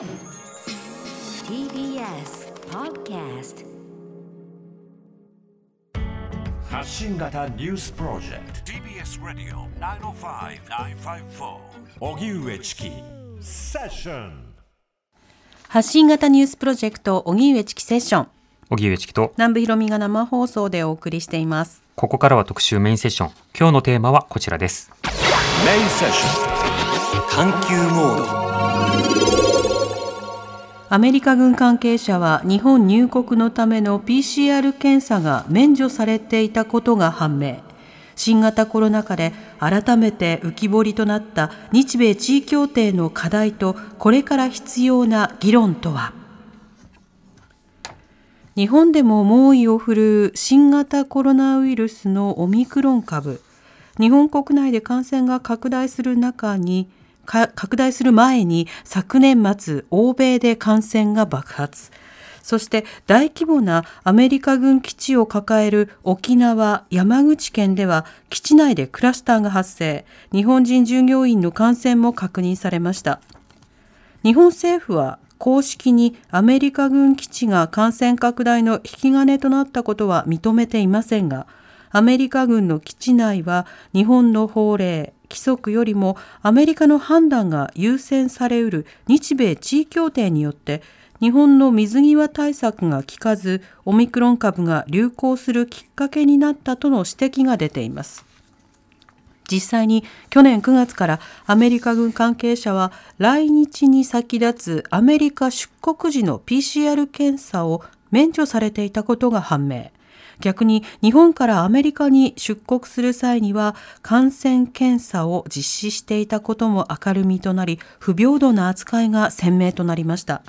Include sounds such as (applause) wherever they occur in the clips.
TBS Podcast 発信型ニュースプロジェクト。TBS Radio 905-954荻上チキ。セッション。発信型ニュースプロジェクト荻上チキセッション。荻上チキと。南部ひろみが生放送でお送りしています。ここからは特集メインセッション。今日のテーマはこちらです。メインセッション。探求モードアメリカ軍関係者は日本入国のための PCR 検査が免除されていたことが判明。新型コロナ禍で改めて浮き彫りとなった日米地位協定の課題とこれから必要な議論とは？日本でも猛威を振るう新型コロナウイルスのオミクロン株。日本国内で感染が拡大する中に拡大する前に昨年末欧米で感染が爆発。そして大規模なアメリカ軍基地を抱える沖縄山口県では基地内でクラスターが発生。日本人従業員の感染も確認されました。日本政府は公式にアメリカ軍基地が感染拡大の引き金となったことは認めていませんがアメリカ軍の基地内は日本の法令規則よりもアメリカの判断が優先されうる日米地位協定によって日本の水際対策が効かずオミクロン株が流行するきっかけになったとの指摘が出ています。実際に去年9月からアメリカ軍関係者は来日に先立つアメリカ出国時の PCR 検査を免除されていたことが判明。逆に日本からアメリカに出国する際には感染検査を実施していたことも明るみとなり不平等な扱いが鮮明となりました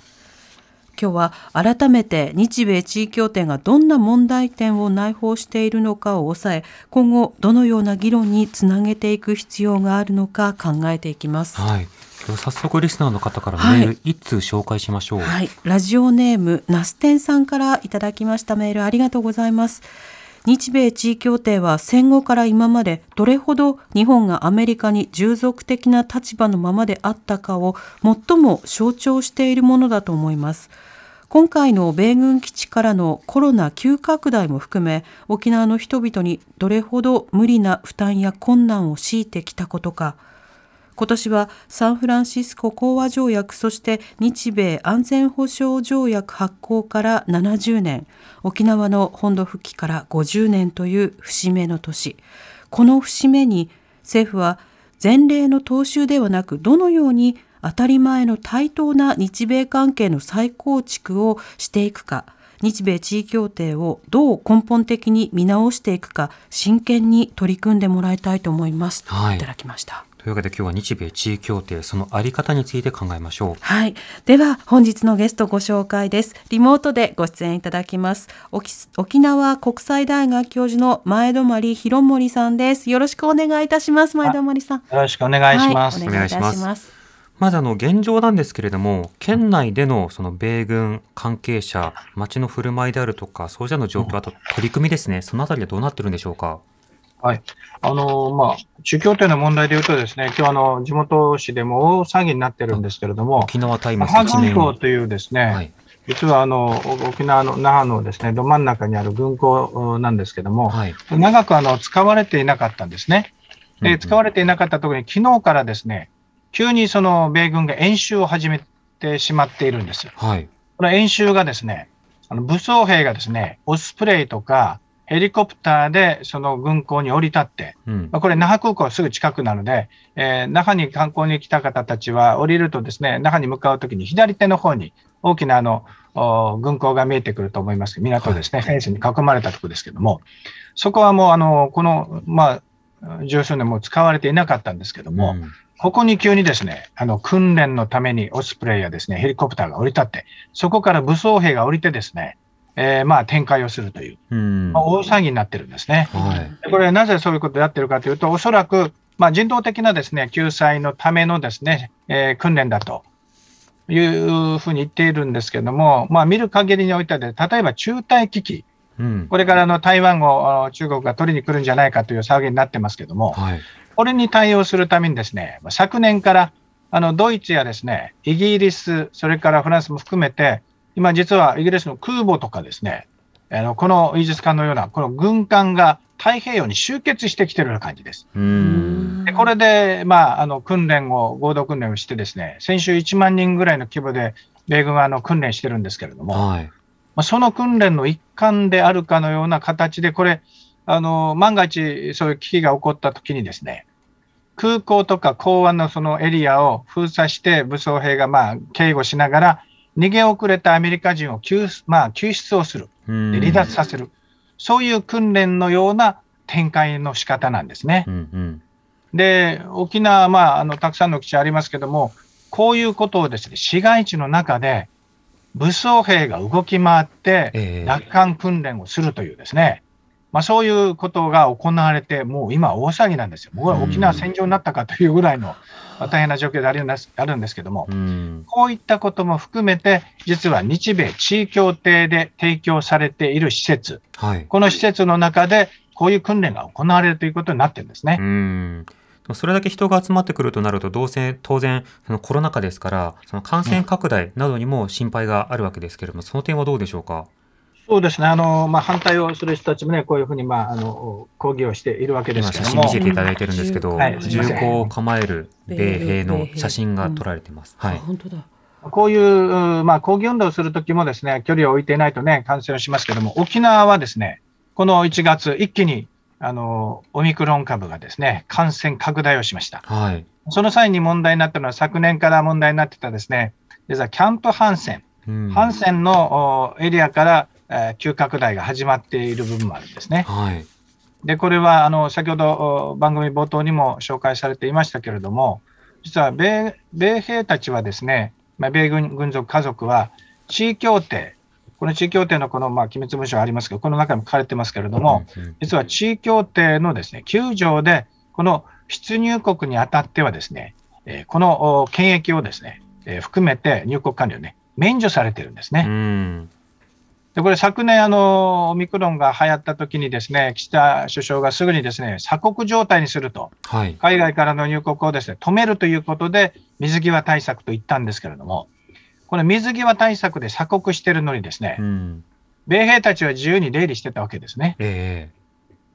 今日は改めて日米地位協定がどんな問題点を内包しているのかを抑え今後どのような議論につなげていく必要があるのか考えていきます。はい早速リスナーの方からメール一通紹介しましょう、はい、ラジオネームナステンさんからいただきましたメールありがとうございます。日米地位協定は戦後から今までどれほど日本がアメリカに従属的な立場のままであったかを最も象徴しているものだと思います。今回の米軍基地からのコロナ急拡大も含め沖縄の人々にどれほど無理な負担や困難を強いてきたことか今年はサンフランシスコ講和条約そして日米安全保障条約発効から70年沖縄の本土復帰から50年という節目の年。この節目に政府は前例の踏襲ではなくどのように当たり前の対等な日米関係の再構築をしていくか日米地位協定をどう根本的に見直していくか真剣に取り組んでもらいたいと思います、はい。いただきましたというわけで今日は日米地位協定そのあり方について考えましょうはい。では、本日のゲストご紹介です。リモートでご出演いただきます。沖沖縄国際大学教授の前泊博盛さんです。よろしくお願いいたします。前泊さん。よろしくお願いします。はい、お願いし。ますまずあの現状なんですけれども県内でのその米軍関係者町の振る舞いであるとかそうしたの状況あと取り組みですねそのあたりはどうなってるんでしょうか？はい。あの、まあ、中協定の問題で言うとですね、今日あの、地元紙でも大騒ぎになってるんですけれども、沖縄タイム那覇軍港というですね、はい実はあの、お沖縄の那覇のですね、ど真ん中にある軍港なんですけども、はい長くあの、使われていなかったんですね。で、使われていなかったところに、昨日からですね、急にその、米軍が演習を始めてしまっているんですよ。はいこの演習がですね、あの武装兵がですね、オスプレイとか、ヘリコプターでその軍港に降り立って、うん。まあこれ、那覇空港すぐ近くなので、えー那覇に観光に来た方たちは降りるとですね、那覇に向かうときに左手の方に大きなあのお軍港が見えてくると思います。港ですね、フェンスに囲まれたところですけども、そこはもうあの、この、まあ、十数年も使われていなかったんですけども、うん。ここに急にですね、あの、訓練のためにオスプレイやですね、ヘリコプターが降り立って、そこから武装兵が降りてですね、えーまあ、展開をするという、うん。まあ、大騒ぎになってるんですね。はい。でこれ、なぜそういうことになってるかというと、おそらく、まあ、人道的なですね、救済のためのですね、えー訓練だと。いうふうに言っているんですけれども、まあ、見る限りにおいてはで、例えば中台危機、うん。これからあの台湾をあ中国が取りに来るんじゃないかという騒ぎになってますけども、はい。これに対応するためにですね、まあ昨年からあのドイツやですね、イギリス、それからフランスも含めて、今実はイギリスの空母とかですね、あのこのイージス艦のような、この軍艦が太平洋に集結してきてるような感じです。うん。でこれで、まあ、あの訓練を、合同訓練をしてですね、先週1万人ぐらいの規模で米軍はあの訓練してるんですけれども、はい。まあ、その訓練の一環であるかのような形で、これ、あの万が一そういう危機が起こったときにですね、空港とか港湾のそのエリアを封鎖して、武装兵がまあ警護しながら、逃げ遅れたアメリカ人を救,、まあ、救出をする、離脱させる、そういう訓練のような展開の仕方なんですね。うんうん。で、沖縄は、まあ、あのたくさんの基地ありますけども、こういうことをですね市街地の中で武装兵が動き回って、ええ奪還訓練をするというですね、まあ、そういうことが行われて、もう今、大騒ぎなんですよ。もう沖縄戦場になったかというぐらいの、まあ大変な状況であるんですあるんですけども、うん。こういったことも含めて、実は日米地位協定で提供されている施設、はい。この施設の中で、こういう訓練が行われるということになってるんですね。うん。それだけ人が集まってくるとなると、どうせ当然、そのコロナ禍ですから、その感染拡大などにも心配があるわけですけれども、その点はどうでしょうか？そうですね、あのまあ、反対をする人たちもね、こういうふうに、まあ、あの抗議をしているわけですけども、真見せていただいてるんですけど、はい銃口を構える米兵の写真が撮られています。あはい。本当だ。こういう、まあ、抗議運動をするときもですね、距離を置いていないとね、感染をしますけども、沖縄はですね、この1月、一気にあのオミクロン株がですね、感染拡大をしました。はい。その際に問題になったのは、昨年から問題になってたですね、実はキャンプ・ハンセン、うんハンセンのおエリアから、えー急拡大が始まっている部分もあるんですね。はい。で、これはあの先ほどお番組冒頭にも紹介されていましたけれども、実は米米兵たちはですね、まあ、米軍軍属家族は地位協定、この地位協定のこの、まあ、機密文書がありますけど、この中にも書かれてますけれども、うんうん実は地位協定のですね9条で、この出入国にあたってはですね、えーこのお検疫をですね、えー含めて入国管理をね、免除されてるんですね。うん。でこれ、昨年あの、オミクロンが流行った時にですね、岸田首相がすぐにですね、鎖国状態にすると、はい。海外からの入国をですね、止めるということで、水際対策と言ったんですけれども、この水際対策で鎖国してるのにですねう、ん。米兵たちは自由に出入りしてたわけですね。え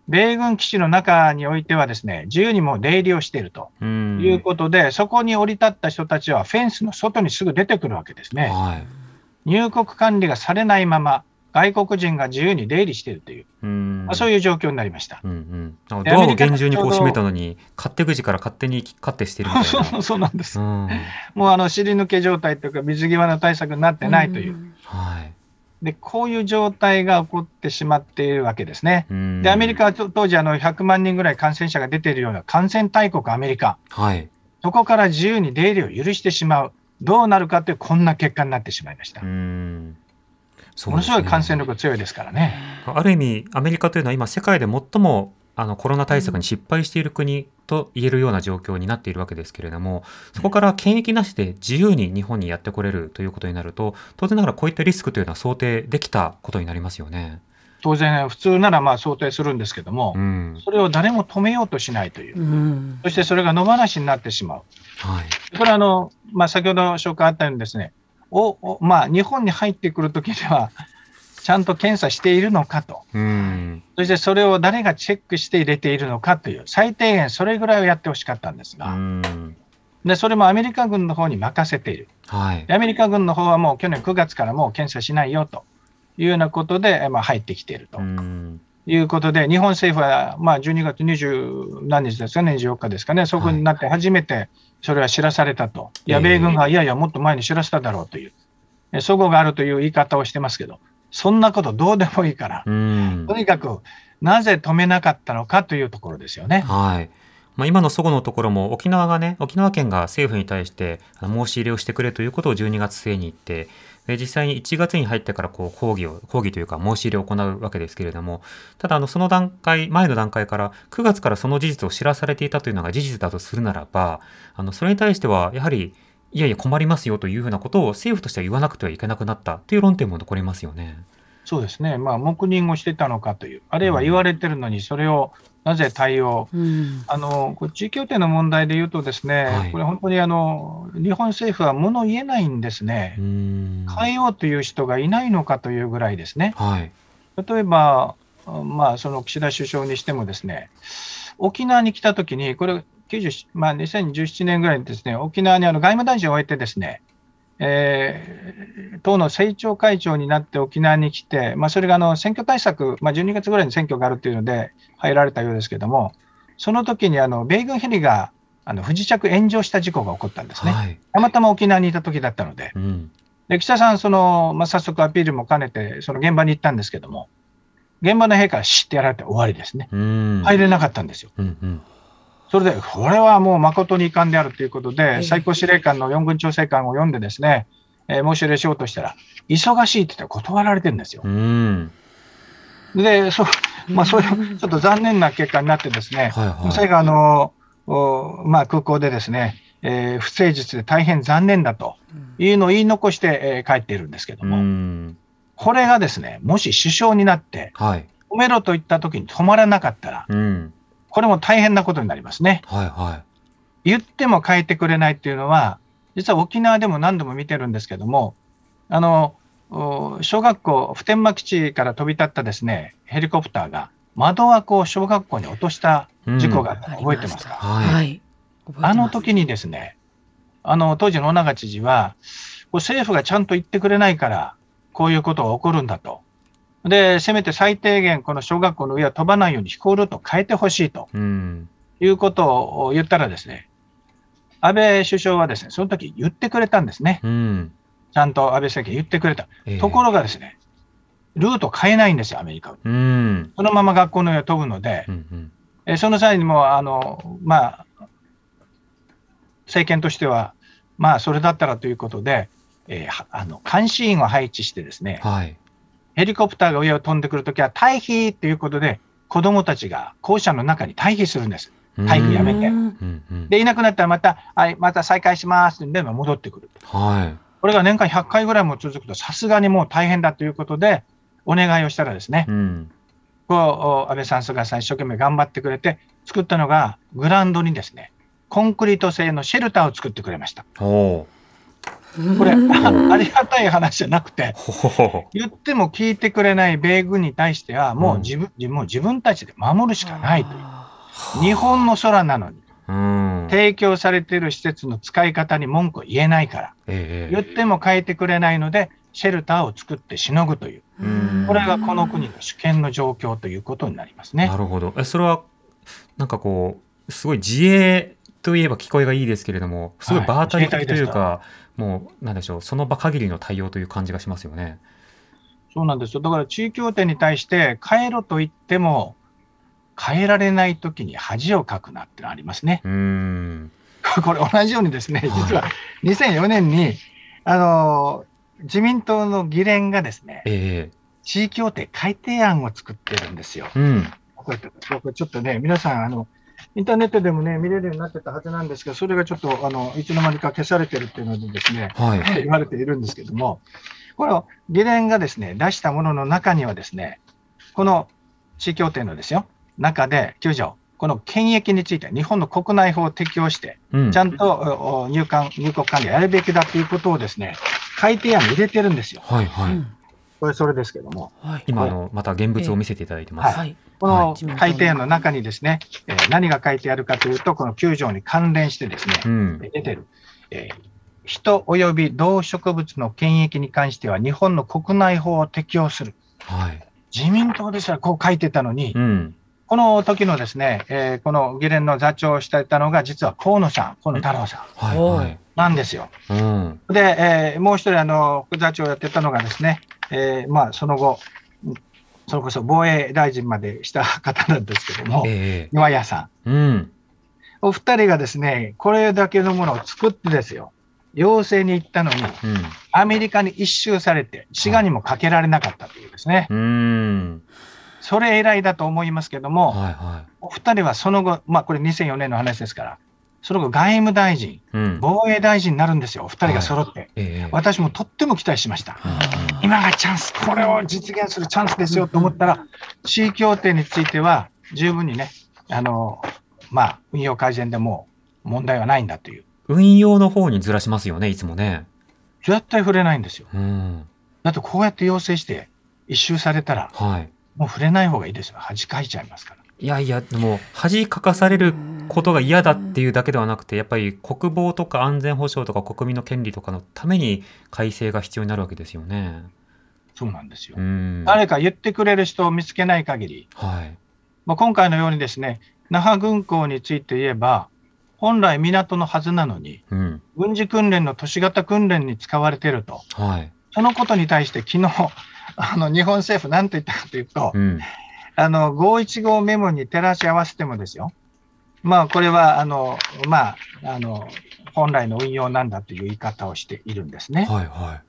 米軍基地の中においてはですね、自由にもう出入りをしていると。いうことで、そこに降り立った人たちはフェンスの外にすぐ出てくるわけですね。はい。入国管理がされないまま、外国人が自由に出入りしているという、うん。まあ、そういう状況になりました。うんうん。ドアをアメリカ厳重にこう閉めたのに、勝手口から勝手に勝手してるみたいな。そうなんです。うん。もうあの尻抜け状態というか、水際の対策になってないという、はい。でこういう状態が起こってしまっているわけですね。うんで、アメリカはと当時あの、100万人ぐらい感染者が出ているような感染大国アメリカ、はい。そこから自由に出入りを許してしまう、どうなるかという、こんな結果になってしまいました。うん。そうものすごい感染力強いですからね。ある意味、アメリカというのは今、世界で最もあのコロナ対策に失敗している国と言えるような状況になっているわけですけれども、そこから検疫なしで自由に日本にやってこれるということになると、当然ながらこういったリスクというのは想定できたことになりますよね。当然、普通ならまあ想定するんですけどもう、ん。それを誰も止めようとしないという、うん。そしてそれが野放しになってしまう。はい。これはあの、まあ、先ほど紹介あったようにですね、おおまあ、日本に入ってくるときには、ちゃんと検査しているのかと、うん。そしてそれを誰がチェックして入れているのかという、最低限それぐらいをやってほしかったんですうが、ん。でそれもアメリカ軍の方に任せている。はいで。アメリカ軍の方はもう去年9月からもう検査しないよというようなことで、えまあ、入ってきているとうん。いうことで、日本政府はまあ12月20何日ですかね、24日ですかね、そこになって初めてそれは知らされたと、いや、ええ米軍がいやいや、もっと前に知らせただろうという、え齟齬があるという言い方をしてますけど、そんなことどうでもいいから、うんと。にかくなぜ止めなかったのかというところですよね。はい。まあ、今のそごのところも沖縄がね、沖縄県が政府に対して申し入れをしてくれということを12月末に言って、で実際に1月に入ってからこう抗議を、抗議というか申し入れを行うわけですけれども、ただあのその段階、前の段階から9月からその事実を知らされていたというのが事実だとするならば、あのそれに対してはやはり、いやいや困りますよというふうなことを政府としては言わなくてはいけなくなったという論点も残りますよね。そうですね、まあ、黙認をしてたのかという、あるいは言われてるのに、それをなぜ対応、うん。あの地位協定の問題で言うと、ですね、はい。これ、本当にあの日本政府は物言えないんですね。う、ん。変えようという人がいないのかというぐらいですね。はい。例えば、まあ、その岸田首相にしてもですね、沖縄に来たときに、これ、90まあ、2017年ぐらいにですね、沖縄にあの外務大臣を終えてですね、えー党の政調会長になって沖縄に来て、まあ、それがあの選挙対策、まあ、12月ぐらいに選挙があるというので入られたようですけれども、その時にあの米軍ヘリがあの不時着炎上した事故が起こったんですね。はい。たまたま沖縄にいた時だったので、うん。で岸田さん、そのまあ、早速アピールも兼ねて、その現場に行ったんですけども、現場の兵から知ってやられて終わりですね。うん。入れなかったんですよ。うんうん。それで、これはもう誠に遺憾であるということええで、最高司令官の四軍調整官を読んでですね、えー申し入れしようとしたら、忙しいって言って断られてるんですよ。うん。で、そう、まあ、そういうちょっと残念な結果になってですね、はいはい。それがあの、おまあ、空港でですね、えー不誠実で大変残念だというのを言い残して、えー帰っているんですけどうも、ん。これがですね、もし首相になって、はい。止めろと言った時に止まらなかったら、うん。これも大変なことになりますね。はいは言っても変えてくれないっていうのは、実は沖縄でも何度も見てるんですけども、あの、お小学校、普天間基地から飛び立ったですね、ヘリコプターが窓枠を小学校に落としたい。事故があっうんたの覚えてますか、はい。はい。あの時にですね、あの当時の尾長知事は、政府がちゃんと言ってくれないから、こういうことが起こるんだと。で、せめて最低限、この小学校の上は飛ばないように飛行ルートを変えてほしいとうん。いうことを言ったらですね、安倍首相はですね、その時言ってくれたんですね。うん。ちゃんと安倍政権言ってくれた。ええところがですね、ルート変えないんですよ、アメリカは。うん。そのまま学校の上を飛ぶのでう、んうん。えーその際にも、あの、まあ、政権としては、まあ、それだったらということで、えーはあの、監視員を配置してですね、はい。ヘリコプターが上を飛んでくるときは退避ということで、子供たちが校舎の中に退避するんです。退避やめて。で、いなくなったらまた、はい、また再開しますってで戻ってくる。はい。これが年間100回ぐらいも続くと、さすがにもう大変だということで、お願いをしたらですね、うん。こうお安倍さん、菅さん、一生懸命頑張ってくれて、作ったのが、グラウンドにですね、コンクリート製のシェルターを作ってくれました。おー。これ、んありがたい話じゃなくて。言っても聞いてくれない米軍に対しては、もう自分,、もう自分たちで守るしかないという。日本の空なのに、うん。提供されている施設の使い方に文句を言えないから、ええ言っても変えてくれないので、シェルターを作ってしのぐという、うんこれがこの国の主権の状況ということになりますねな。るほど。え、それは、なんかこう、すごい自衛といえば聞こえがいいですけれども、すごいはい場当たり的という自衛隊でか、もう、なんでしょう、その場限りの対応という感じがしますよね。そうなんですよ。だから地位協定に対して変えろと言っても、変えられないときに恥をかくなってのありますね。うーん。これ同じようにですね、実は2004年に、あの、自民党の議連がですね、ええ地位協定改定案を作ってるんですよ。うん。これちょっとね、皆さん、あの、インターネットでもね、見れるようになってたはずなんですけど、それがちょっと、あの、いつの間にか消されてるっていうのでですね、はい。言われているんですけども、この議連がですね、出したものの中にはですね、この地位協定のですよ、中で9条、この検疫について日本の国内法を適用して、うんちゃんと入管、入国管理をやるべきだということをですね、改定案に入れてるんですよ。はいはい。これそれですけども、はい。今、あの、また現物を見せていただいてます。はい。このはい改定案の中にですね、えー何が書いてあるかというと、この9条に関連してですね、うん。出てる、えー人及び動植物の検疫に関しては日本の国内法を適用する。はい。自民党ですらこう書いてたのに、うん。この時のですね、えーこの議連の座長をしていたのが、実は河野さん、河野太郎さんはいはい。なんですよ。うん。で、えーもう一人、あの、副座長をやってたのがですね、えーまあ、その後、うんそれこそ防衛大臣までした方なんですけども、ええ岩屋さん。うん。お二人がですね、これだけのものを作ってですよ、要請に行ったのに、うん。アメリカに一周されて、滋賀にもかけられなかったというですね、うん。それ偉いだと思いますけども、はいはお二人はその後、まあこれ2004年の話ですから、その後外務大臣、い。うん。防衛大臣になるんですよ、お二人が揃って。ええ私もとっても期待しました。うん今がチャンス、これを実現するチャンスですよと思ったら、地位協定については十分にね、あの、まあ、運用改善でも問題はないんだという。運用の方にずらしますよね、いつもね。絶対触れないんですよ。うん。だってこうやって要請して一周されたら、はい。もう触れない方がいいですよ。恥かいちゃいますから。いやいや、でも、恥かかされることが嫌だっていうだけではなくて、やっぱり国防とか安全保障とか国民の権利とかのために改正が必要になるわけですよね。そうなんですよう。ん。誰か言ってくれる人を見つけない限り、はい。まあ、今回のようにですね、那覇軍港について言えば、本来港のはずなのに、うん。軍事訓練の都市型訓練に使われていると。はい。そのことに対して昨日、あの日本政府なんて言ったかというと、うん。あの515メモに照らし合わせてもですよ。まあこれはあのまああの本来の運用なんだという言い方をしているんですね。はいは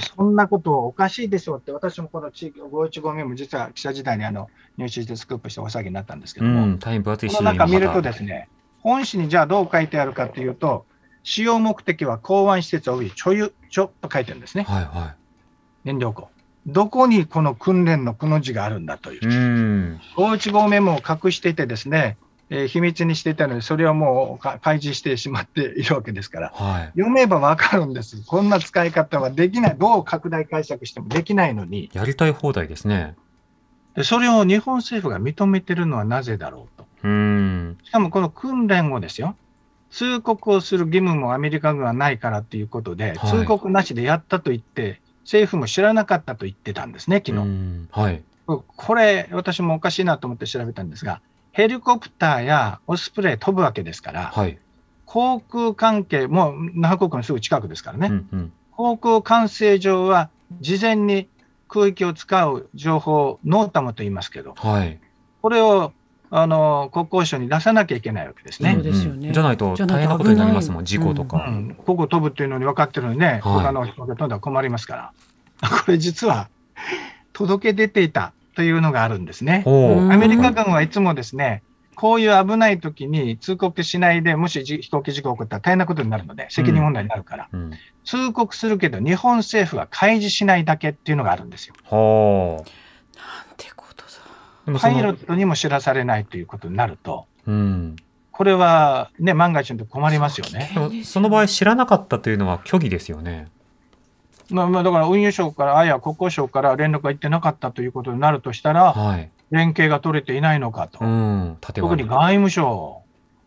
そんなことおかしいでしょうって、私もこの地域515メモ、実は記者時代にあの入手してスクープしてお騒ぎになったんですけい。うども、ん。大変分厚いこの中見るとですね。ね、本紙にじゃあどう書いてあるかというと、使用目的は港湾施設及び貯油所と書いてるんですね、はいは燃料庫。どこにこの訓練のこの字があるんだといい。う。うん。515メモを隠していてですね、えー秘密にしていたので、それをもうか開示してしまっているわけですから、はい。読めばわかるんです。こんな使い方はできない。どう拡大解釈してもできないのに、やりたい放題ですね。でそれを日本政府が認めてるのはなぜだろうと。うん。しかもこの訓練をですよ、通告をする義務もアメリカ軍はないからということで、はい通告なしでやったと言って、政府も知らなかったと言ってたんですね、昨日。うんはい。これ、私もおかしいなと思って調べたんですが、ヘリコプターやオスプレイ飛ぶわけですから、はい。航空関係、もう那覇国のすぐ近くですからね、うんうん。航空管制上は事前に空域を使う情報を NOTAM と言いますけど、はい。これをあの国交省に出さなきゃいけないわけですね。そうですよね。ん。じゃないとじゃないと大変なことになりますもん、危事故とか。うん、ここ飛ぶっていうのに分かってるのにね、他の人が飛んだら困りますから、(laughs) これ実は届け出ていたというのがあるんですね。アメリカ軍はいつもですね、こういう危ない時に通告しないで、もしじ飛行機事故が起こったら大変なことになるので、責任問題になるから、うん。通告するけど、日本政府は開示しないだけっていうのがあるんですよ。ほう。なんてことだ。でもそのパイロットにも知らされないということになると、うん。これはね、万が一の時困りますよね。その場合知らなかったというのは虚偽ですよね。まあ、まあだから運輸省から、あや国交省から連絡が行ってなかったということになるとしたら、はい。連携が取れていないのかと。うん。特に外務省、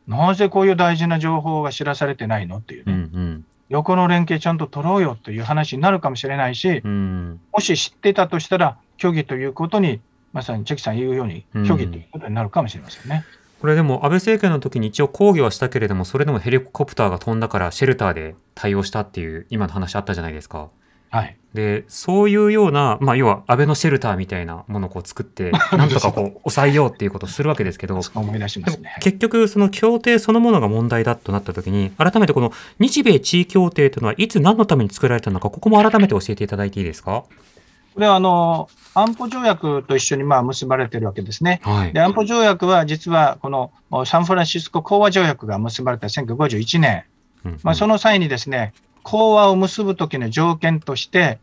なぜこういう大事な情報が知らされてないのっていううね、ん横の連携ちゃんと取ろうよという話になるかもしれないしう、ん。うん。もし知ってたとしたら、虚偽ということに、まさにチェキさん言うように、うん虚偽ということになるかもしれませんね。これでも安倍政権の時に一応抗議はしたけれども、それでもヘリコプターが飛んだからシェルターで対応したっていう今の話あったじゃないですか。はい。で、そういうような、まあ要は安倍のシェルターみたいなものをこう作って、(laughs) なんとかこう抑えようっていうことをするわけですけど、そう思い出しまですもね。結局その協定そのものが問題だとなった時に、改めてこの日米地位協定というのはいつ何のために作られたのか、ここも改めて教えていただいていいですか？これはあの安保条約と一緒にまあ結ばれてるわけですね。はいで。安保条約は実はこのおサンフランシスコ講和条約が結ばれた1951年、うんまあ、その際にですね、講和を結ぶ時の条件として、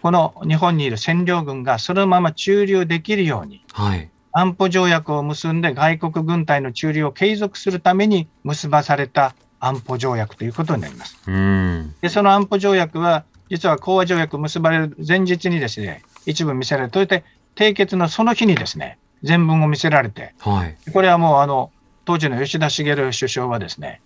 この日本にいる占領軍がそのまま駐留できるように、はい。安保条約を結んで外国軍隊の駐留を継続するために結ばされた安保条約ということになります。うん。で、その安保条約は、実は講和条約結ばれる前日にですね、一部見せられて、そして締結のその日にですね、全文を見せられて、はい。これはもうあの当時の吉田茂首相はですね、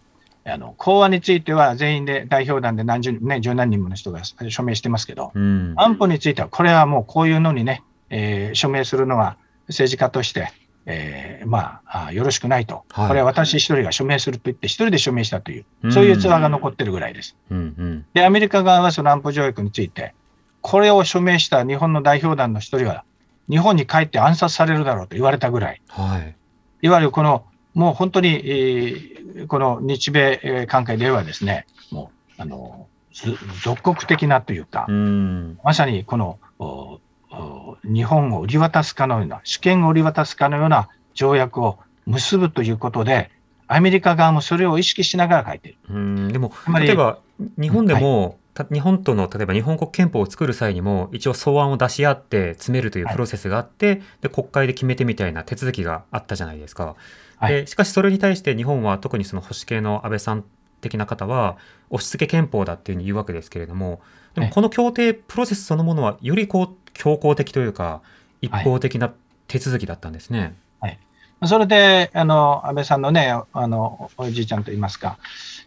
あの講和については全員で代表団で何十、ね、十何人もの人が署名してますけど、うん。安保については、これはもうこういうのにね、えー署名するのは政治家として、えーまああ、よろしくないと、はいこれは私一人が署名すると言って、一人で署名したというう、んそういうツアーが残ってるぐらいです。うん。うん。で、アメリカ側はその安保条約について、これを署名した日本の代表団の一人は、日本に帰って暗殺されるだろうと言われたぐらい、はい。いわゆるこの、もう本当に、えーこの日米えー関係ではですね、もう、あの、ず属国的なというか、うん。まさにこの、日本を売り渡すかのような、主権を売り渡すかのような条約を結ぶということで、アメリカ側もそれを意識しながら書いている。うん。でも、例えば、日本でも、た日本との例えば日本国憲法を作る際にも一応草案を出し合って詰めるというプロセスがあって、で国会で決めてみたいな手続きがあったじゃないですか。はいでしかしそれに対して日本は特にその保守系の安倍さん的な方は押し付け憲法だっていうふうに言うわけですけれどもでもええこの協定プロセスそのものはよりこう強硬的というか一方的な手続きだったんですね。それで、あの、安倍さんのね、あの、おじいちゃんといいますか、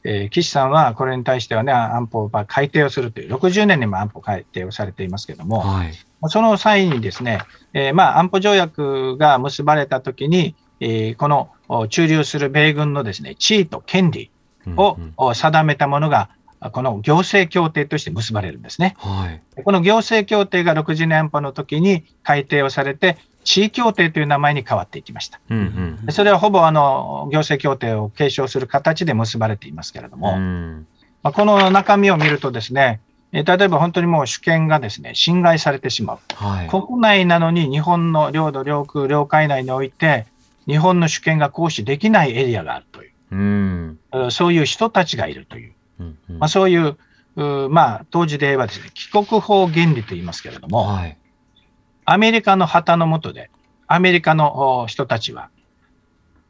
えー岸さんはこれに対してはね、安保をまあ改定をするという、60年にも安保改定をされていますけども、はい。その際にですね、えーまあ、安保条約が結ばれたときに、えーこのお駐留する米軍のですね、地位と権利を定めたものが、この行政協定として結ばれるんですね。はい。この行政協定が60年安保の時に改定をされて、地位協定という名前に変わっていきました。うんうん。それはほぼあの行政協定を継承する形で結ばれていますけれども、うんまあ、この中身を見るとですね、えー例えば本当にもう主権がですね、侵害されてしまう。はい。国内なのに日本の領土、領空、領海内において、日本の主権が行使できないエリアがあるという、うん。えーそういう人たちがいるという、うんうんまあ、そういう、まあ、当時で言えばですね、帰国法原理と言いますけれども、はい。アメリカの旗の下で、アメリカのお人たちは、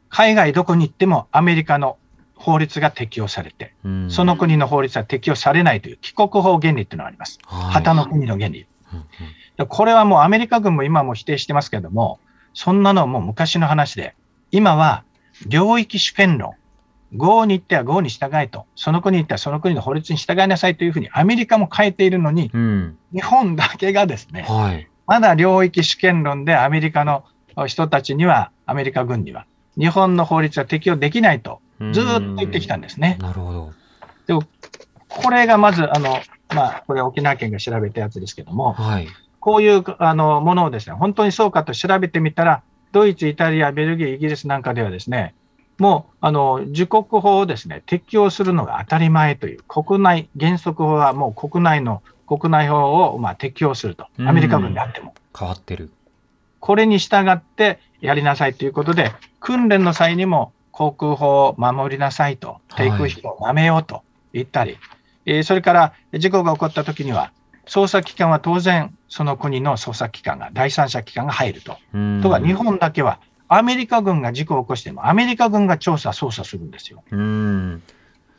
海外どこに行ってもアメリカの法律が適用されて、うんその国の法律は適用されないという帰国法原理っていうのがあります。はい旗の国の原理。うんうんでこれはもうアメリカ軍も今も否定してますけれども、そんなのはもう昔の話で、今は領域主権論。豪に行っては豪に従えと、その国に行ってはその国の法律に従いなさいというふうにアメリカも変えているのに、うん。日本だけがですね、はい。まだ領域主権論でアメリカの人たちには、アメリカ軍には、日本の法律は適用できないと、ずーっと言ってきたんですね。なるほど。でもこれがまず、あの、まあ、これ沖縄県が調べたやつですけども、はい。こういうあのものをですね、本当にそうかと調べてみたら、ドイツ、イタリア、ベルギー、イギリスなんかではですね、もうあの自国法をですね適用するのが当たり前という、国内、原則法はもう国内の国内法をまあ適用すると、うんアメリカ軍であっても。変わってる。これに従ってやりなさいということで、訓練の際にも航空法を守りなさいと、低空飛行をやめようと言ったり、えーそれから事故が起こったときには、捜査機関は当然、その国の捜査機関が、第三者機関が入ると。うんとか、日本だけは、アメリカ軍が事故を起こしても、アメリカ軍が調査、捜査するんですよ。うん。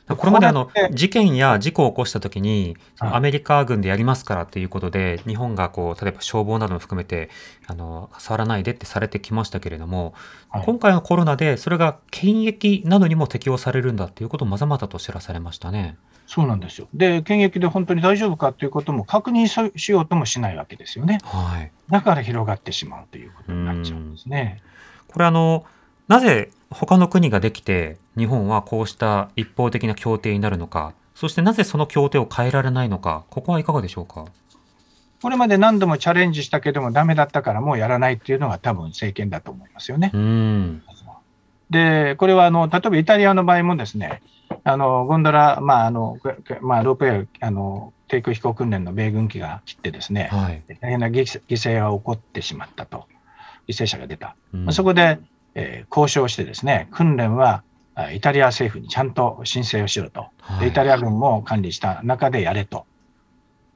これまであの事件や事故を起こしたときに、アメリカ軍でやりますからということで、日本がこう例えば消防なども含めてあの触らないでってされてきましたけれども、はい今回のコロナでそれが検疫などにも適用されるんだということをまざまざと知らされましたね。そうなんですよ。で、検疫で本当に大丈夫かということも確認ししようともしないわけですよね。はい。だから広がってしまうということになっちゃうんですね。これあのなぜ他の国ができて日本はこうした一方的な協定になるのか、そしてなぜその協定を変えられないのか、ここはいかがでしょうか？これまで何度もチャレンジしたけどもダメだったからもうやらないっていうのが多分政権だと思いますよね。うん。で、これはあの例えばイタリアの場合もですね、あのゴンドラ、まああのまあ、ロープウェイあの低空飛行訓練の米軍機が切ってですね、はい。大変な犠牲が起こってしまったと、犠牲者が出た。うんまあそこで、えー交渉してですね、訓練はあイタリア政府にちゃんと申請をしろと。はいでイタリア軍も管理した中でやれと。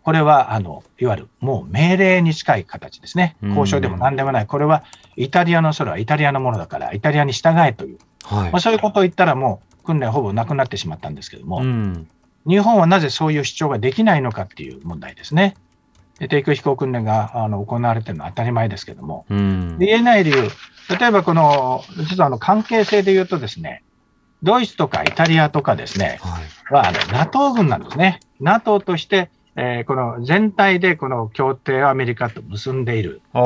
これは、あの、いわゆるもう命令に近い形ですね。うん交渉でも何でもない。これはイタリアの空はイタリアのものだから、イタリアに従えという。はいまあ、そういうことを言ったらもう訓練ほぼなくなってしまったんですけども、うん。日本はなぜそういう主張ができないのかっていう問題ですね。で低空飛行訓練があの行われているのは当たり前ですけども、うん。で言えない理由、例えばこの、実はあの関係性で言うとですね、ドイツとかイタリアとかですね、はい。はあの NATO 軍なんですね。NATO として、えーこの全体でこの協定をアメリカと結んでいる。あ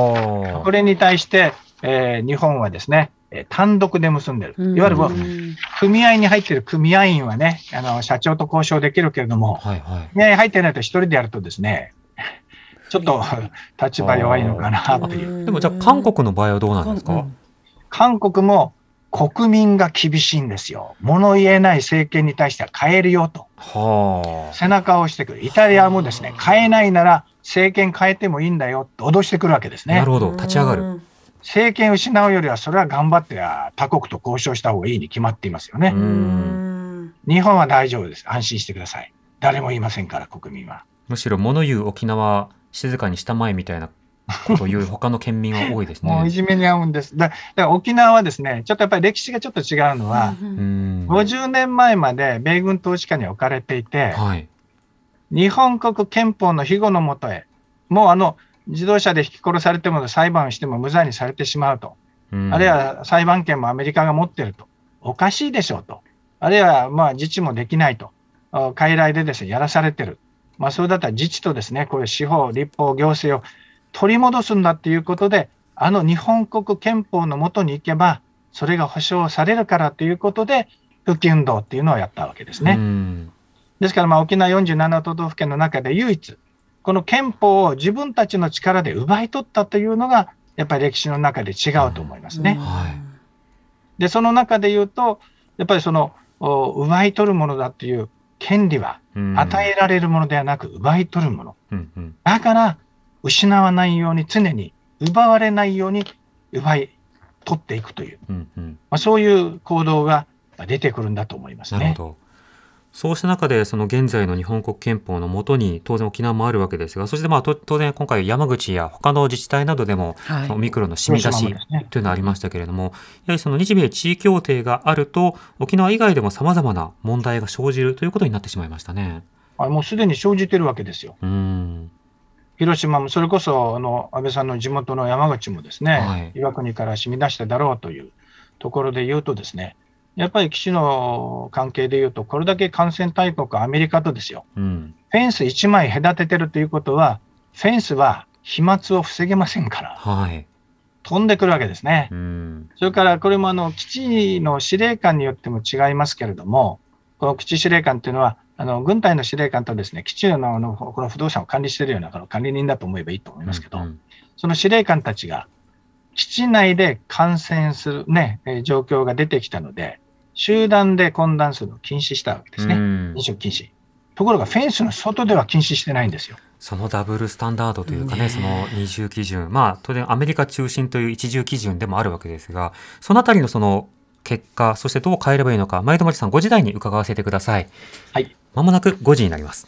あ。これに対して、えー日本はですね、えー単独で結んでる。いわゆる組合に入っている組合員はね、あの社長と交渉できるけれども、はいはい。組合に入ってないと一人でやるとですね、ちょっと立場弱いのかなという。でもじゃあ韓国の場合はどうなんですか、韓国も国民が厳しいんですよ。物言えない政権に対しては変えるよと。は背中を押してくる。イタリアもですね、変えないなら政権変えてもいいんだよと脅してくるわけですあ。なねる。ほど。立ち上がる。政権失うよりは、それは頑張ってあ他国と交渉した方がいいに決まっていますよねう。ん。日本は大丈夫です。安心してください。誰も言いませんから、国民は。むしろ物言う沖縄静かにしたまえみたいなことを言う他の県民は多いです (laughs) もういね。じめに遭うんです。だだから沖縄はですね、ちょっとやっぱり歴史がちょっと違うのは、うんうん。50年前まで米軍統治下に置かれていて、はい。日本国憲法の庇護のもとへ、もうあの自動車で引き殺されても裁判をしても無罪にされてしまうと、うんあるいは裁判権もアメリカが持ってると、おかしいでしょうと、あるいはまあ自治もできないと、あ傀儡でですねやらされてる、まあ、それだったら自治とですねこういう司法、立法、行政を取り戻すんだっていうことで、あの日本国憲法のもとに行けば、それが保障されるからということで、復帰運動っていうのをやったわけですね。うんですから、まあ、沖縄47都道府県の中で唯一、この憲法を自分たちの力で奪い取ったというのが、やっぱり歴史の中で違うと思いますね。はいで、その中で言うと、やっぱりその、お奪い取るものだっていう権利は、うん与えられるものではなく、奪い取るもの。うんうんだから、失わないように常に、奪われないように奪い取っていくという、うんうんまあ、そういう行動が出てくるんだと思いますね。なるほど。そうした中で、その現在の日本国憲法のもとに、当然沖縄もあるわけですが、そしてまあと当然今回山口や他の自治体などでも、はいオミクロンの染み出しというのがありましたけれども、やはりその日米地位協定があると、沖縄以外でも様々な問題が生じるということになってしまいましたね。あもうすでに生じてるわけですよ。うん。広島も、それこそあの安倍さんの地元の山口もですね、はい岩国から染み出しただろうというところで言うとですね、やっぱり基地の関係で言うと、これだけ感染大国アメリカとですよ、うん。フェンス1枚隔ててるということは、フェンスは飛沫を防げませんから、はい。飛んでくるわけですね。うん。それからこれもあの基地の司令官によっても違いますけれども、この基地司令官っていうのは、あの軍隊の司令官とですね基地のあのこの不動産を管理しているようなこの管理人だと思えばいいと思いますけど、うんその司令官たちが基地内で感染する、ね、えー状況が出てきたので、集団で混乱するのを禁止したわけですね。うん飲食禁止。ところがフェンスの外では禁止してないんですよ。そのダブルスタンダードというかね、ねその二重基準、まあ当然アメリカ中心という一重基準でもあるわけですが、そのあたりのその結果、そしてどう変えればいいのか、前戸町さん5時台に伺わせてください。はい。まもなく5時になります。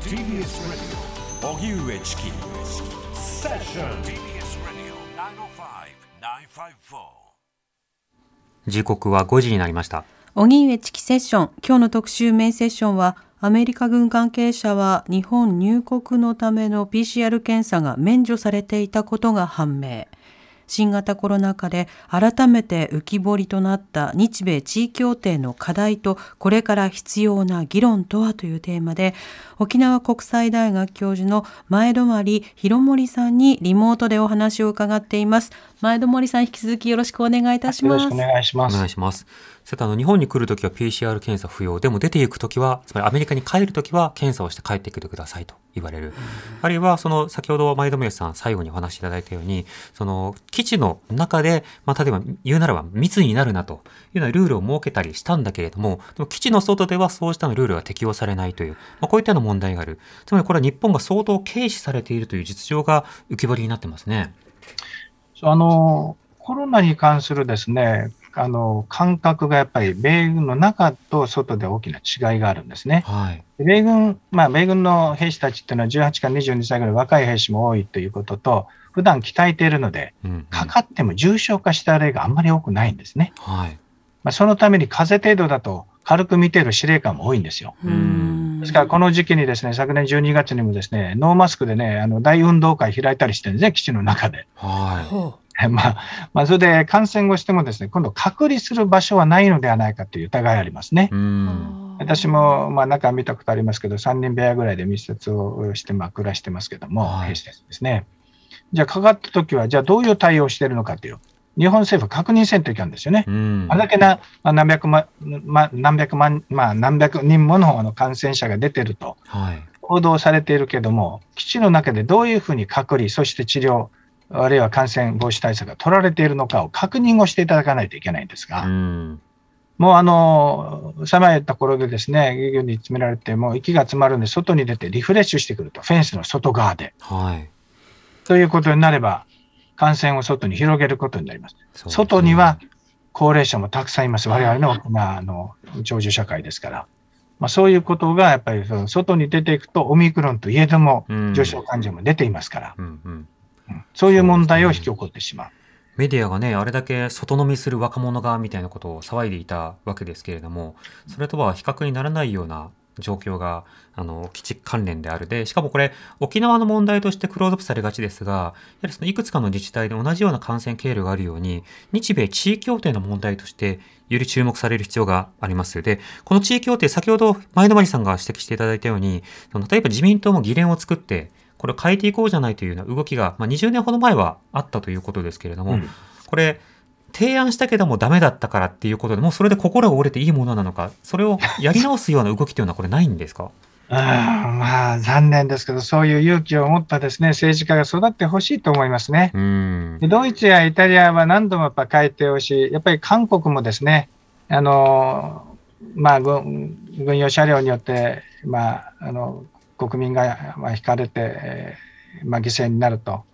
TBS 時刻は5時になりました。荻上チキセッション。今日の特集メインセッションはアメリカ軍関係者は日本入国のための PCR 検査が免除されていたことが判明。新型コロナ禍で改めて浮き彫りとなった日米地位協定の課題とこれから必要な議論とはというテーマで沖縄国際大学教授の前泊博盛さんにリモートでお話を伺っています。前泊さん引き続きよろしくお願いいたしますよろしくお願いします。お願いします。さて、あの、日本に来るときは PCR 検査不要。でも出ていくときは、つまりアメリカに帰るときは検査をして帰ってきてくださいと言われる。あるいは、その、先ほど前友さん最後にお話しいただいたように、その、基地の中で、まあ、例えば言うならば密になるなというようなルールを設けたりしたんだけれども、でも基地の外ではそうしたのルールが適用されないという、まあ、こういったような問題がある。つまりこれは日本が相当軽視されているという実情が浮き彫りになってますね。あのコロナに関するですね、あの感覚がやっぱり米軍の中と外で大きな違いがあるんですね。はい。米軍、まあ、米軍の兵士たちっていうのは18から22歳ぐらい若い兵士も多いということと、普段鍛えているので、うん、うん。かかっても重症化した例があんまり多くないんですね。はい。まあ、そのために風邪程度だと軽く見ている司令官も多いんですよ。んですから、この時期にですね、昨年12月にもですね、ノーマスクでね、あの大運動会開いたりしてるんですね、基地の中で。はい。ほ (laughs) まあ、まあ、それで感染をしてもですね、今度隔離する場所はないのではないかという疑いありますね。うん。私も、まあ、中見たことありますけど、3人部屋ぐらいで密接をして、まあ、暮らしてますけども、はいですね。じゃあ、かかったときは、じゃあ、どういう対応をしているのかという、日本政府確認せんといけないんですよね。うんあれだけな、まあ、何百万、まあ、何百万、まあ、何百人ものあの感染者が出てるとはい。報道されているけども、基地の中でどういうふうに隔離、そして治療、あるいは感染防止対策が取られているのかを確認をしていただかないといけないんですが、うん。もうあの、狭いところでですね、漁業に詰められて、もう息が詰まるんで、外に出てリフレッシュしてくると、フェンスの外側で。はい。ということになれば、感染を外に広げることになります。すね外には高齢者もたくさんいます。我々の沖縄の長寿社会ですから。まあ、そういうことがやっぱりその外に出ていくと、オミクロンといえどもうん、重症患者も出ていますから、うんうんうんそういう問題を引き起こってしまう。メディアがね、あれだけ外飲みする若者がみたいなことを騒いでいたわけですけれども、それとは比較にならないような状況が、あの、基地関連であるで、しかもこれ、沖縄の問題としてクローズアップされがちですが、やはりそのいくつかの自治体で同じような感染経路があるように、日米地位協定の問題として、より注目される必要があります。で、この地位協定、先ほど前のまりさんが指摘していただいたように、例えば自民党も議連を作って、これを変えていこうじゃないというような動きが、まあ、20年ほど前はあったということですけれども、うんこれ、提案したけどもダメだったからっていうことでもうそれで心が折れていいものなのか、それをやり直すような動きというのはこれないんですか？(laughs) うんまあ、残念ですけど、そういう勇気を持ったですね、政治家が育ってほしいと思いますね。ドイツやイタリアは何度もやっぱ改定をし、やっぱり韓国もですね、あのまあ、軍軍用車両によって、まあ、あの国民がまあ引かれて、えーまあ、犠牲になると、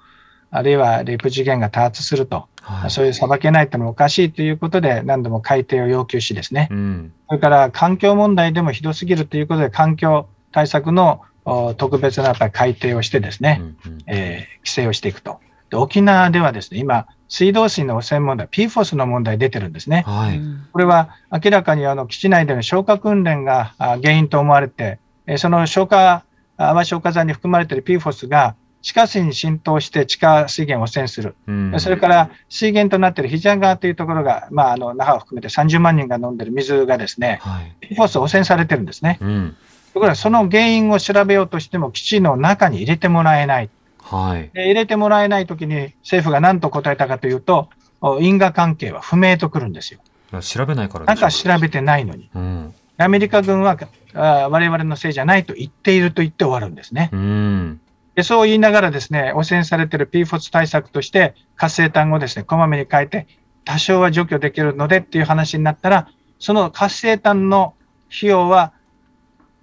あるいはレイプ事件が多発すると、はい。そういう裁けないというのはおかしいということで、何度も改定を要求しですね、うん。それから環境問題でもひどすぎるということで、環境対策のお特別なやっぱり改定をしてですね、うんうんえー規制をしていくと。で沖縄ではですね、今、水道水の汚染問題、PFOS の問題出てるんですね。はい。これは明らかにあの基地内での消火訓練があ原因と思われて、えーその消火、あ泡消火剤に含まれている PFOS が地下水に浸透して地下水源を汚染する。うんそれから水源となっているヒジャ川というところが、まあ、あの那覇を含めて30万人が飲んでいる水がですね、はい。PFOS 汚染されてるんですね。うん。ところがその原因を調べようとしても基地の中に入れてもらえない。はい。で入れてもらえないときに政府が何と答えたかというと、お因果関係は不明とくるんですよ。調べないからなんかし調べてないのに。ょうん。アメリカ軍はあ我々のせいじゃないと言っていると言って終わるんですね。うん。でそう言いながらですね、汚染されている PFOS 対策として活性炭をですね、こまめに変えて、多少は除去できるのでっていう話になったら、その活性炭の費用は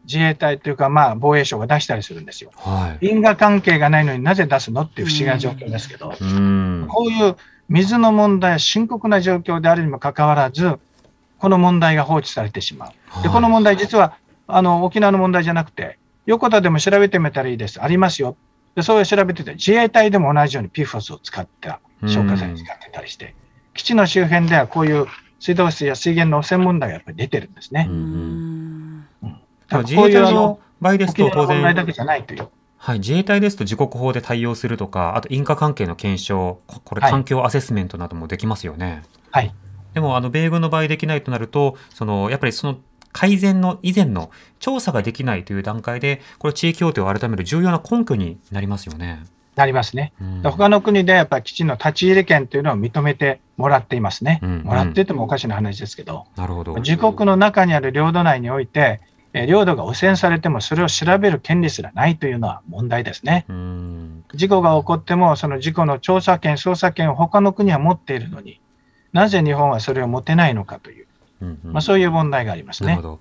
自衛隊というか、まあ、防衛省が出したりするんですよ。はい。因果関係がないのになぜ出すのっていう不思議な状況ですけど、うん。こういう水の問題は深刻な状況であるにもかかわらず、この問題が放置されてしまう。で、この問題、実はあの沖縄の問題じゃなくて、横田でも調べてみたらいいです。ありますよ。で、そういう調べてて、自衛隊でも同じように PFOS を使った、消火剤を使ってたりして、基地の周辺ではこういう水道水や水源の汚染問題がやっぱり出てるんですねうん。隊のこういうあの場合ですと当然、問題だけじゃないという。はい、自衛隊ですと自国法で対応するとか、あと因果関係の検証、ここれはい環境アセスメントなどもできますよね。はい。でも、あの、米軍の場合できないとなると、その、やっぱりその改善の以前の調査ができないという段階で、これ地位協定を改める重要な根拠になりますよね。なりますね。うんで他の国でやっぱり基地の立ち入り権というのを認めてもらっていますね。うんもらっててもおかしな話ですけど、なるほど。自国の中にある領土内において、えー領土が汚染されてもそれを調べる権利すらないというのは問題ですね。うん。事故が起こっても、その事故の調査権、捜査権を他の国は持っているのに、なぜ日本はそれを持てないのかという、うんうんまあ、そういう問題がありますねなるほ。ど。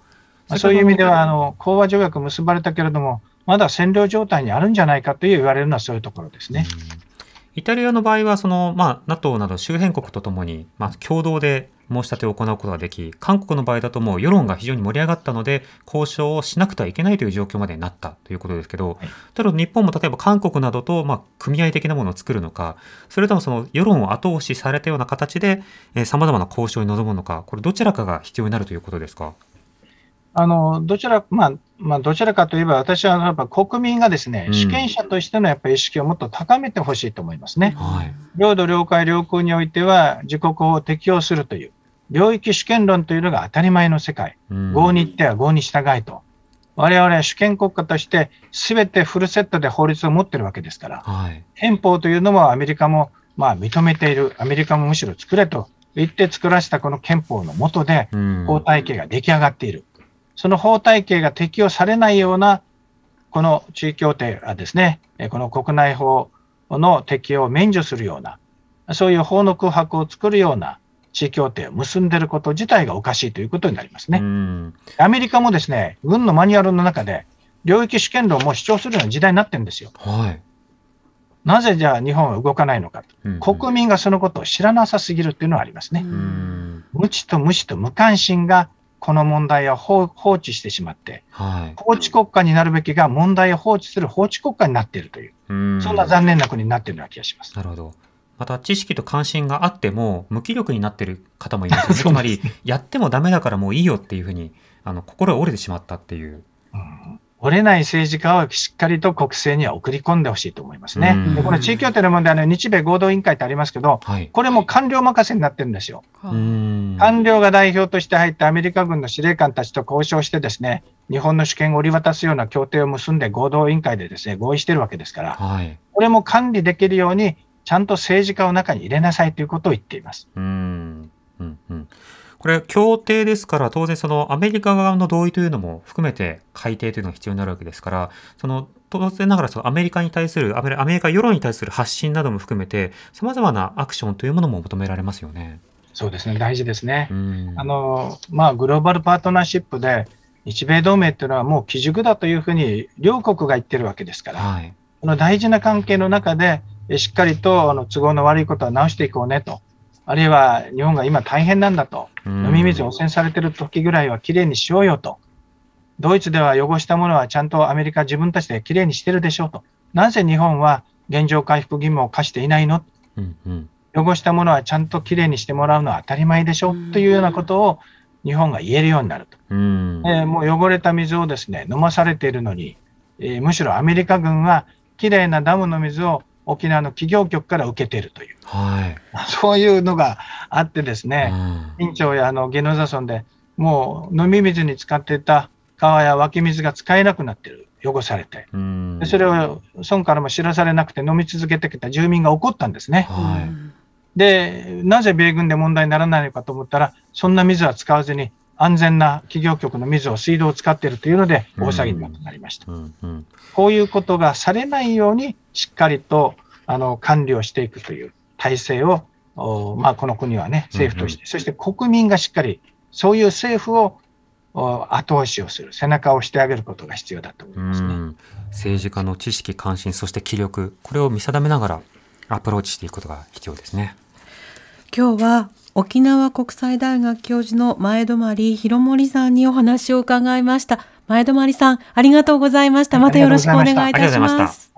まあ、そういう意味では、あの、の講和条約結ばれたけれども、まだ占領状態にあるんじゃないかという言われるのはそういうところですね。うんイタリアの場合は、その、まあ、NATO など周辺国とともに、まあ、共同で申し立てを行うことができ、韓国の場合だともう世論が非常に盛り上がったので、交渉をしなくてはいけないという状況までになったということですけど、はいただ日本も例えば韓国などと、まあ、組合的なものを作るのか、それともその世論を後押しされたような形で、えー、様々な交渉に臨むのか、これどちらかが必要になるということですか？あのどちら、まあ、まあ、どちらかといえば、私はやっぱ国民がですね、うん主権者としてのやっぱり意識をもっと高めてほしいと思いますね。はい。領土、領海、領空においては、自国法を適用するという、領域主権論というのが当たり前の世界。うん合に行っては合に従いと。我々は主権国家として、すべてフルセットで法律を持ってるわけですから、はい。憲法というのもアメリカもまあ認めている、アメリカもむしろ作れと言って作らせたこの憲法の下で、うん法体系が出来上がっている。その法体系が適用されないような、この地位協定はですね、えこの国内法の適用を免除するような、そういう法の空白を作るような地位協定を結んでいること自体がおかしいということになりますね。うんアメリカもですね、軍のマニュアルの中で、領域主権論をもう主張するような時代になってるんですよ。はい。なぜじゃあ日本は動かないのかと。うん国民がそのことを知らなさすぎるっていうのはありますね。うん無知と無視と無関心がこの問題を放放置してしまって、はい。法治国家になるべきが問題を放置する法治国家になっているという、うんそんな残念な国になっているような気がします。なるほど。また知識と関心があっても無気力になってる方もいますよね。(laughs) すつまりやってもダメだからもういいよっていうふうにあの心が折れてしまったっていう。うん折れない政治家をしっかりと国政には送り込んでほしいと思いますねうん。でこの地位協定の問題は、日米合同委員会ってありますけど、はい。これも官僚任せになってるんですよ。うん。官僚が代表として入ったアメリカ軍の司令官たちと交渉してですね、日本の主権を売り渡すような協定を結んで合同委員会でですね、合意してるわけですから、はい。これも管理できるように、ちゃんと政治家を中に入れなさいということを言っています。うん。うんうん。これ協定ですから当然そのアメリカ側の同意というのも含めて改定というのが必要になるわけですからその当然ながらそのアメリカに対するアメリアメリカ世論に対する発信なども含めてさまざまなアクションというものも求められますよね。そうですね、大事ですね。うんあの、まあ、グローバルパートナーシップで、日米同盟っていうのはもう基軸だというふうに両国が言ってるわけですから、はい。この大事な関係の中で、えしっかりとあの都合の悪いことは直していこうねと、あるいは日本が今大変なんだと、うん。飲み水汚染されてる時ぐらいはきれいにしようよと、ドイツでは汚したものはちゃんとアメリカ自分たちできれいにしてるでしょうと、なぜ日本は現状回復義務を課していないの？うんうん。汚したものはちゃんときれいにしてもらうのは当たり前でしょというようなことを日本が言えるようになると。うん。えーもう汚れた水をですね、飲まされているのに、えーむしろアメリカ軍はきれいなダムの水を沖縄の企業局から受けているという、はい。そういうのがあってですね、うん院長やあのゲノザ村でもう飲み水に使っていた川や湧き水が使えなくなっている、汚されて。うんでそれを村からも知らされなくて飲み続けてきた住民が怒ったんですね。はい。で、なぜ米軍で問題にならないのかと思ったら、そんな水は使わずに、安全な企業局の水を水道を使っているというので、大騒ぎになりました。うんうんこういうことがされないように、しっかりとあの管理をしていくという体制を、おまあ、この国はね、政府として、そして国民がしっかり、そういう政府をお後押しをする、背中を押してあげることが必要だと思いうますね。ん政治家の知識関心そして気力これを見定めながらアプローチしていくことが必要ですね。今日は沖縄国際大学教授の前泊博盛さんにお話を伺いました。前泊さんありがとうございました。またよろしくお願いいたしありがとうございます